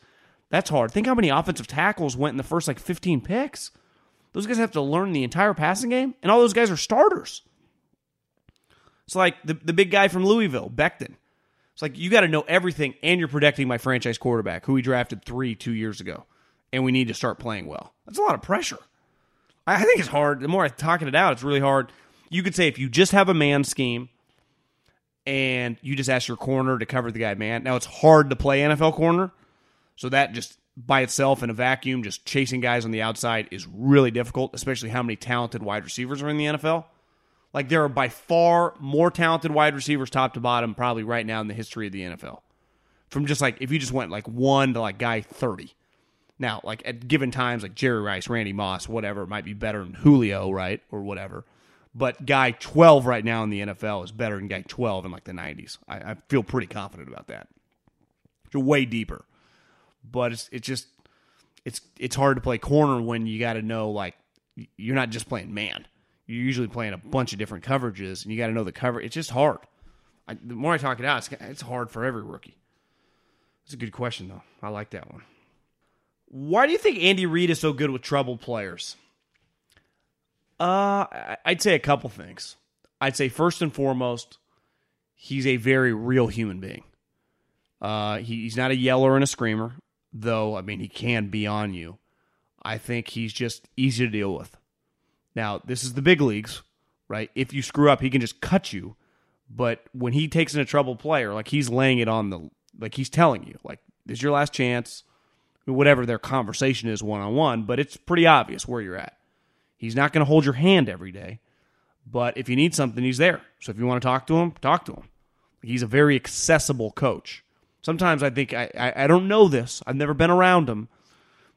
that's hard. Think how many offensive tackles went in the first like 15 picks. Those guys have to learn the entire passing game, and all those guys are starters. It's like the, the big guy from Louisville, Becton. It's like you got to know everything, and you're protecting my franchise quarterback, who we drafted three, two years ago, and we need to start playing well. That's a lot of pressure. I think it's hard. The more I talking it out, it's really hard. You could say if you just have a man scheme and you just ask your corner to cover the guy man. Now it's hard to play NFL corner, so that just by itself in a vacuum, just chasing guys on the outside is really difficult, especially how many talented wide receivers are in the NFL. Like there are by far more talented wide receivers top to bottom probably right now in the history of the NFL. From just like if you just went like 1 to like guy 30. Now, like at given times like Jerry Rice, Randy Moss, whatever might be better than Julio, right? Or whatever. But guy 12 right now in the NFL is better than guy 12 in like the 90s. I, I feel pretty confident about that. It's way deeper. But it's it's just it's it's hard to play corner when you got to know like you're not just playing man you're usually playing a bunch of different coverages, and you got to know the cover. It's just hard. I, the more I talk it out, it's, it's hard for every rookie. It's a good question, though. I like that one. Why do you think Andy Reid is so good with troubled players? Uh, I'd say a couple things. I'd say first and foremost, he's a very real human being. Uh, he, he's not a yeller and a screamer, though. I mean, he can be on you. I think he's just easy to deal with. Now, this is the big leagues, right? If you screw up, he can just cut you. But when he takes in a troubled player, like he's laying it on the, like he's telling you, like, this is your last chance, whatever their conversation is one on one, but it's pretty obvious where you're at. He's not going to hold your hand every day, but if you need something, he's there. So if you want to talk to him, talk to him. He's a very accessible coach. Sometimes I think, I, I, I don't know this, I've never been around him,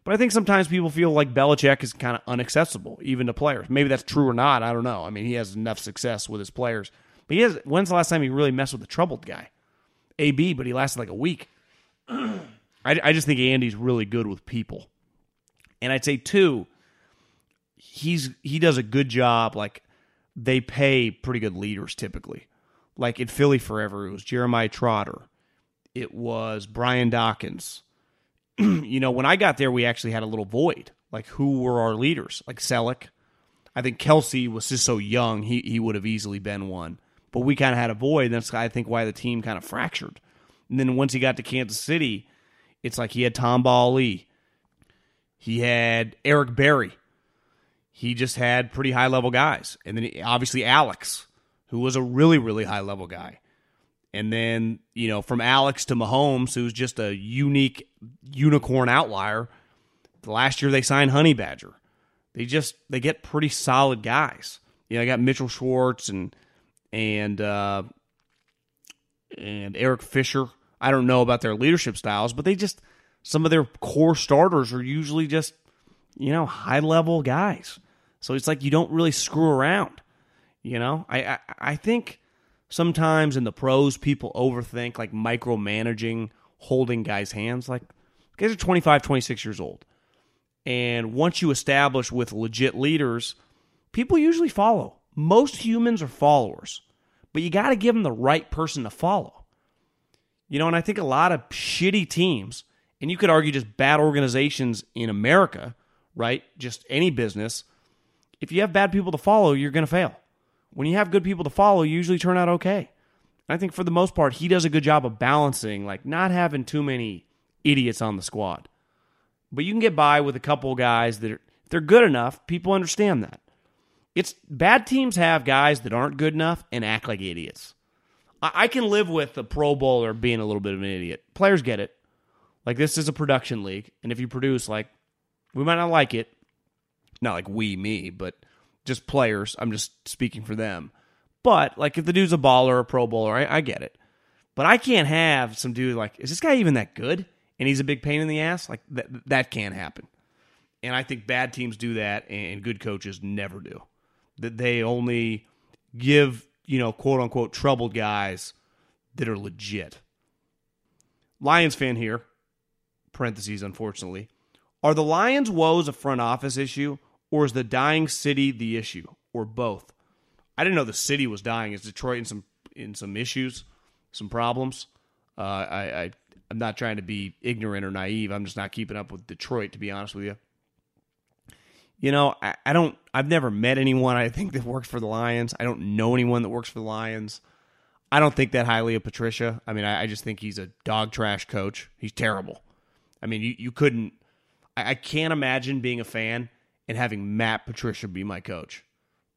but I think sometimes people feel like Belichick is kind of inaccessible, even to players. Maybe that's true or not. I don't know. I mean, he has enough success with his players. But he has. When's the last time he really messed with a troubled guy? AB, but he lasted like a week. I, I just think Andy's really good with people, and I'd say two. He's he does a good job. Like they pay pretty good leaders typically. Like in Philly forever, it was Jeremiah Trotter, it was Brian Dawkins you know, when I got there, we actually had a little void. Like, who were our leaders? Like Celek. I think Kelce was just so young; he he would have easily been one. But we kind of had a void. That's I think why the team kind of fractured. And then once he got to Kansas City, it's like he had Tamba Hali, he had Eric Berry. He just had pretty high level guys, and then obviously Alex, who was a really really high level guy. And then, you know, from Alex to Mahomes, who's just a unique unicorn outlier. The last year they signed Honey Badger. They just they get pretty solid guys. You know, I got Mitchell Schwartz and and uh, and Eric Fisher. I don't know about their leadership styles, but they just some of their core starters are usually just you know high level guys. So it's like you don't really screw around. You know, I I, I think sometimes in the pros people overthink like micromanaging holding guys' hands. Like guys are 25, 26 years old. And once you establish with legit leaders, people usually follow. Most humans are followers, but you got to give them the right person to follow. You know, and I think a lot of shitty teams, and you could argue just bad organizations in America, right? Just any business, if you have bad people to follow, you're going to fail when you have good people to follow, you usually turn out okay. I think for the most part, he does a good job of balancing, like not having too many idiots on the squad. But you can get by with a couple guys that are, they're good enough. People understand that. It's bad teams have guys that aren't good enough and act like idiots. I, I can live with a Pro Bowler being a little bit of an idiot. Players get it. Like this is a production league, and if you produce, like We might not like it. Not like we, me, but just players. I'm just speaking for them. But like if the dude's a baller or a pro bowler, I, I get it. But I can't have some dude like, is this guy even that good? And he's a big pain in the ass. Like that, that can't happen. And I think bad teams do that, and good coaches never do. That they only give you know quote unquote troubled guys that are legit. Lions fan here. Parentheses, unfortunately. Are the Lions' woes a front office issue, or is the dying city the issue, or both? I didn't know the city was dying. Is Detroit in some in some issues, some problems? Uh, I, I I'm not trying to be ignorant or naive. I'm just not keeping up with Detroit, to be honest with you. You know, I, I don't. I've never met anyone I think that works for the Lions. I don't know anyone that works for the Lions. I don't think that highly of Patricia. I mean, I, I just think he's a dog trash coach. He's terrible. I mean, you, you couldn't. I, I can't imagine being a fan and having Matt Patricia be my coach.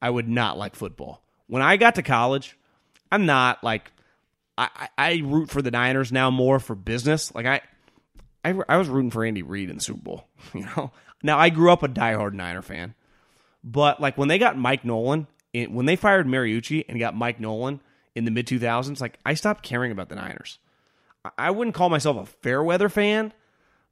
I would not like football. When I got to college, I'm not like I, I root for the Niners now more for business. Like I, I, I was rooting for Andy Reid in the Super Bowl. You know, now I grew up a diehard Niner fan, but like when they got Mike Nolan, when they fired Mariucci and got Mike Nolan in the mid 2000s, like I stopped caring about the Niners. I wouldn't call myself a fair weather fan,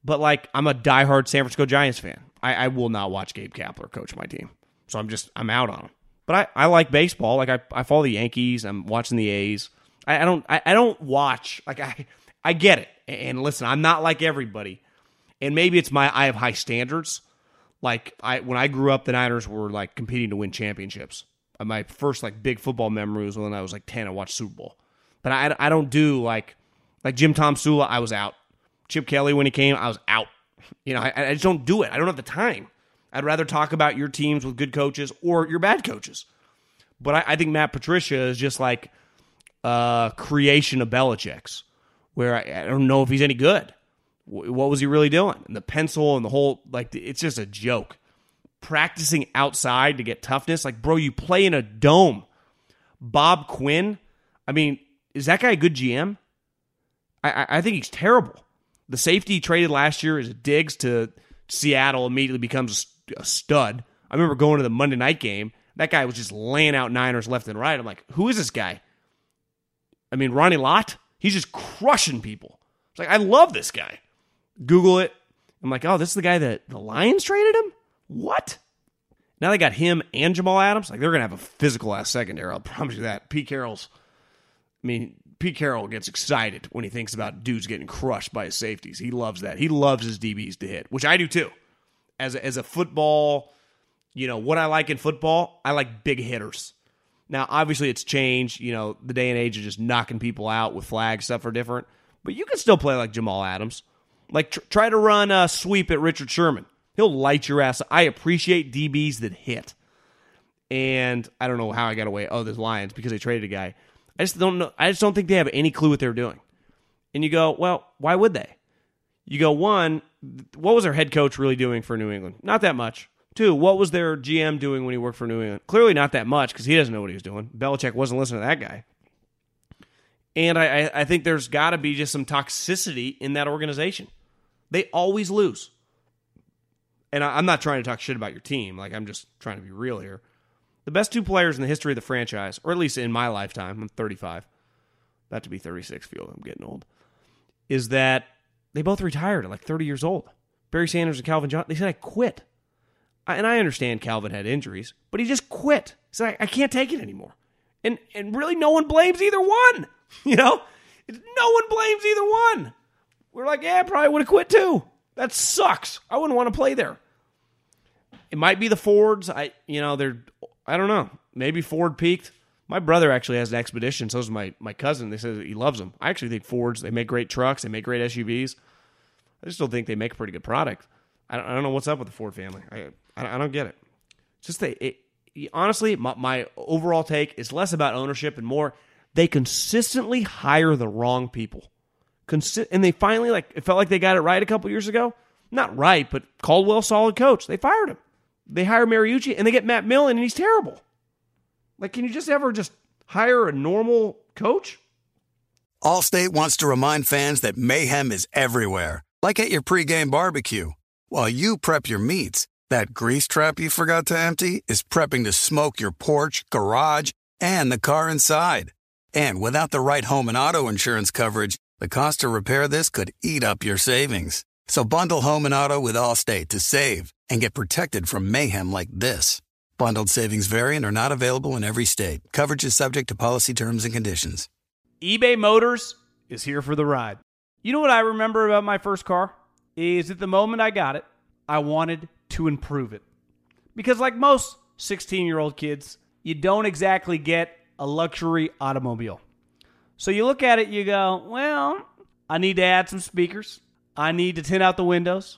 but like I'm a diehard San Francisco Giants fan. I, I will not watch Gabe Kapler coach my team, so I'm just I'm out on him. But I, I like baseball. Like I, I follow the Yankees. I'm watching the A's. I, I don't I, I don't watch like I I get it. And listen, I'm not like everybody. And maybe it's my I have high standards. Like I when I grew up, the Niners were like competing to win championships. Uh, my first like big football memory was when I was like ten. I watched Super Bowl, but I I don't do like like Jim Tomsula. I was out. Chip Kelly when he came, I was out. You know, I, I just don't do it. I don't have the time. I'd rather talk about your teams with good coaches or your bad coaches. But I, I think Matt Patricia is just like uh, creation of Belichick's, where I, I, don't know if he's any good. W- what was he really doing? And the pencil and the whole like it's just a joke. Practicing outside to get toughness, like bro, you play in a dome. Bob Quinn, I mean, is that guy a good GM? I, I think he's terrible. The safety traded last year is Diggs to Seattle immediately becomes a stud. I remember going to the Monday night game. That guy was just laying out Niners left and right. I'm like, who is this guy? I mean, Ronnie Lott, he's just crushing people. It's like, I love this guy. Google it. I'm like, oh, this is the guy that the Lions traded him? What? Now they got him and Jamal Adams. Like, they're going to have a physical ass secondary. I'll promise you that. Pete Carroll's, I mean, Pete Carroll gets excited when he thinks about dudes getting crushed by his safeties. He loves that. He loves his DBs to hit, which I do too. As a, as a football, you know, what I like in football, I like big hitters. Now, obviously, it's changed. You know, the day and age of just knocking people out with flag stuff are different. But you can still play like Jamal Adams. Like, tr- try to run a sweep at Richard Sherman. He'll light your ass. I appreciate DBs that hit. And I don't know how I got away. Oh, there's Lions because they traded a guy. I just don't know. I just don't think they have any clue what they're doing. And you go, well, why would they? You go, one, what was their head coach really doing for New England? Not that much. Two, what was their GM doing when he worked for New England? Clearly not that much because he doesn't know what he was doing. Belichick wasn't listening to that guy. And I, I think there's got to be just some toxicity in that organization. They always lose. And I, I'm not trying to talk shit about your team. Like, I'm just trying to be real here. The best two players in the history of the franchise, or at least in my lifetime, I'm 35, about to be 36, feel I'm getting old, is that they both retired at like 30 years old. Barry Sanders and Calvin Johnson, they said, I quit and I understand Calvin had injuries, but he just quit. He said, I, I can't take it anymore. And and really no one blames either one. You know? No one blames either one. We're like, yeah, I probably would have quit too. That sucks. I wouldn't want to play there. It might be the Fords. I you know, they're I don't know. Maybe Ford peaked. My brother actually has an expedition. So does my, my cousin. They said he loves them. I actually think Fords, they make great trucks, they make great SUVs. I just don't think they make a pretty good product. I don't, I don't know what's up with the Ford family. I, I, I don't get it. It's just they, it, honestly, my, my overall take is less about ownership and more they consistently hire the wrong people. Consi- and they finally like it felt like they got it right a couple years ago. Not right, but Caldwell solid coach. They fired him. They hire Mariucci and they get Matt Millen and he's terrible. Like, can you just ever just hire a normal coach? Allstate wants to remind fans that mayhem is everywhere, like at your pregame barbecue. While you prep your meats, that grease trap you forgot to empty is prepping to smoke your porch, garage, and the car inside. And without the right home and auto insurance coverage, the cost to repair this could eat up your savings. So bundle home and auto with Allstate to save and get protected from mayhem like this. Bundled savings variant are not available in every state. Coverage is subject to policy terms and conditions. eBay Motors is here for the ride. You know what I remember about my first car? Is at the moment I got it, I wanted to improve it. Because, like most 16 year old kids, you don't exactly get a luxury automobile. So you look at it, you go, well, I need to add some speakers. I need to tint out the windows.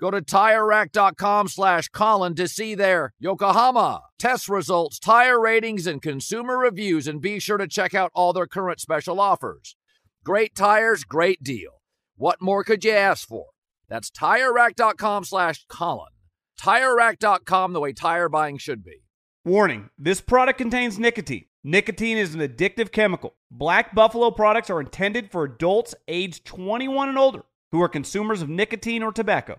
Go to TireRack.com slash Colin to see their Yokohama test results, tire ratings, and consumer reviews, and be sure to check out all their current special offers. Great tires, great deal. What more could you ask for? That's TireRack.com slash Colin. TireRack.com, the way tire buying should be. Warning this product contains nicotine. Nicotine is an addictive chemical. Black Buffalo products are intended for adults aged 21 and older who are consumers of nicotine or tobacco.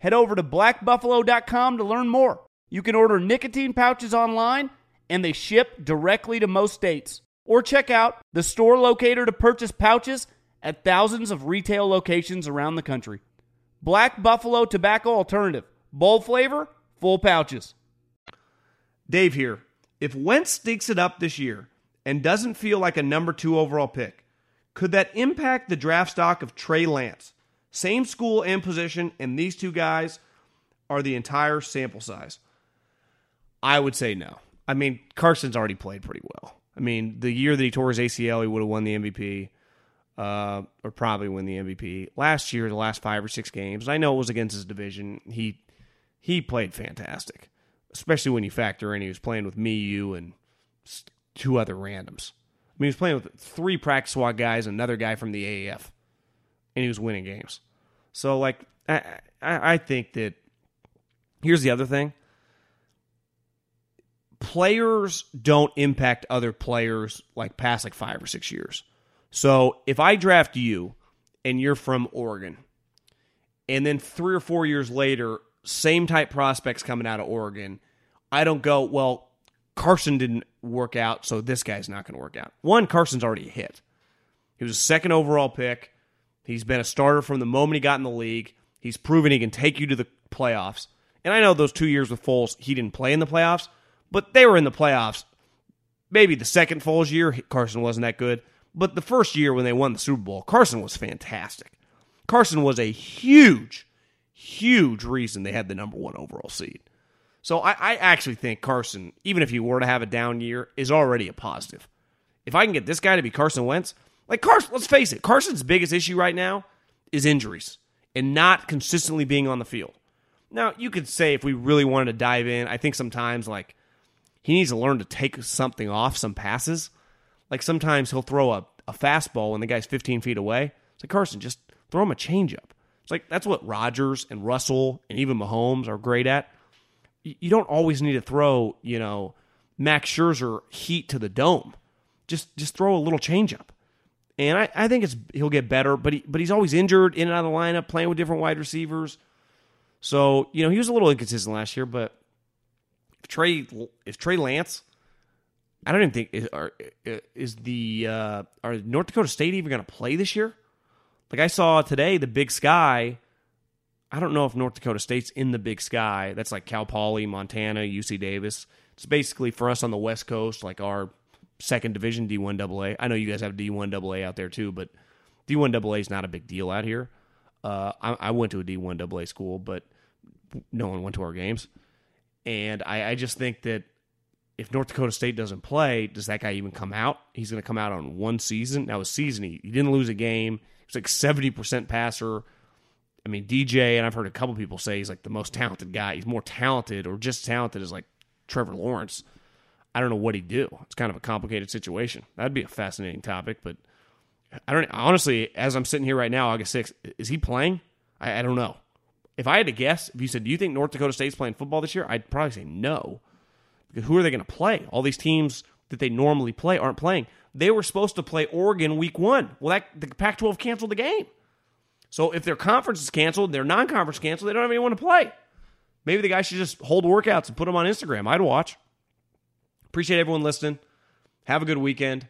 head over to blackbuffalo.com to learn more. You can order nicotine pouches online, and they ship directly to most states. Or check out the store locator to purchase pouches at thousands of retail locations around the country. Black Buffalo Tobacco Alternative. Bold flavor, full pouches. Dave here. If Wentz stinks it up this year and doesn't feel like a number two overall pick, could that impact the draft stock of Trey Lance? Same school and position, and these two guys are the entire sample size. I would say no. I mean, Carson's already played pretty well. I mean, the year that he tore his ACL, he would have won the MVP, uh, or probably win the MVP. Last year, the last five or six games, I know it was against his division. He he played fantastic, especially when you factor in he was playing with me, you, and two other randoms. I mean, he was playing with three practice squad guys, another guy from the AAF, and he was winning games. So, like, I, I, I think that here's the other thing. players don't impact other players like past like five or six years. So if I draft you and you're from Oregon, and then three or four years later, same type prospects coming out of Oregon, I don't go, well, Carson didn't work out, so this guy's not going to work out. One, Carson's already hit. He was a second overall pick. He's been a starter from the moment he got in the league. He's proven he can take you to the playoffs. And I know those two years with Foles, he didn't play in the playoffs, but they were in the playoffs. Maybe the second Foles year, Carson wasn't that good. But the first year when they won the Super Bowl, Carson was fantastic. Carson was a huge, huge reason they had the number one overall seed. So I, I, actually think Carson, even if he were to have a down year, is already a positive. If I can get this guy to be Carson Wentz, like Carson, let's face it, Carson's biggest issue right now is injuries and not consistently being on the field. Now, you could say if we really wanted to dive in, I think sometimes like he needs to learn to take something off some passes. Like sometimes he'll throw a, a fastball when the guy's 15 feet away. It's like, Carson, just throw him a changeup. It's like that's what Rodgers and Russell and even Mahomes are great at. You don't always need to throw, you know, Max Scherzer heat to the dome. Just just throw a little changeup. And I, I think it's he'll get better, but he but he's always injured in and out of the lineup, playing with different wide receivers. So, you know, he was a little inconsistent last year, but if Trey if Trey Lance, I don't even think is, are, is the uh, are North Dakota State even going to play this year? Like I saw today, the Big Sky. I don't know if North Dakota State's in the Big Sky. That's like Cal Poly, Montana, UC Davis. It's basically for us on the West Coast, like our second division D1 AA. I know you guys have D1 AA out there too, but D1 AA is not a big deal out here. Uh, I, I, went to a D1 AA school, but no one went to our games. And I, I just think that if North Dakota State doesn't play, does that guy even come out? He's going to come out on one season. Now, a season, he, he didn't lose a game. He's like 70% passer. I mean, DJ, and I've heard a couple people say he's like the most talented guy. He's more talented or just talented as like Trevor Lawrence. I don't know what he'd do. It's kind of a complicated situation. That'd be a fascinating topic, but I don't honestly, as I'm sitting here right now, August 6th, is he playing? I, I don't know. If I had to guess, if you said, Do you think North Dakota State's playing football this year? I'd probably say no. Because who are they going to play? All these teams that they normally play aren't playing. They were supposed to play Oregon week one. Well, that the Pac 12 canceled the game. So if their conference is canceled, their non conference canceled, they don't have anyone to play. Maybe the guy should just hold workouts and put them on Instagram. I'd watch. Appreciate everyone listening. Have a good weekend.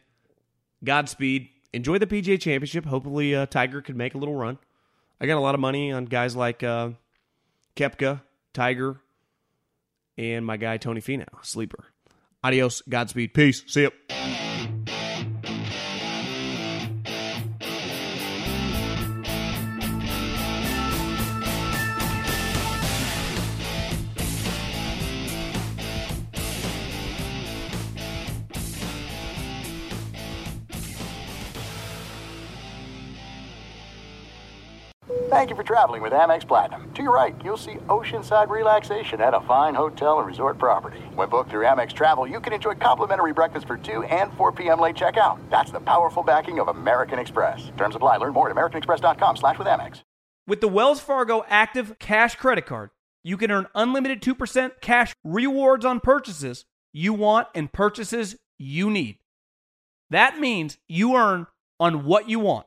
Godspeed enjoy the PGA Championship. Hopefully, uh, Tiger could make a little run. I got a lot of money on guys like uh, Koepka, Tiger, and my guy Tony Finau, sleeper. Adios, Godspeed, peace, see you. Thank you for traveling with Amex Platinum. To your right, you'll see oceanside relaxation at a fine hotel and resort property. When booked through Amex Travel, you can enjoy complimentary breakfast for 2 and 4 p.m. late checkout. That's the powerful backing of American Express. Terms apply. Learn more at americanexpress.com slash with Amex. With the Wells Fargo Active Cash Credit Card, you can earn unlimited 2% cash rewards on purchases you want and purchases you need. That means you earn on what you want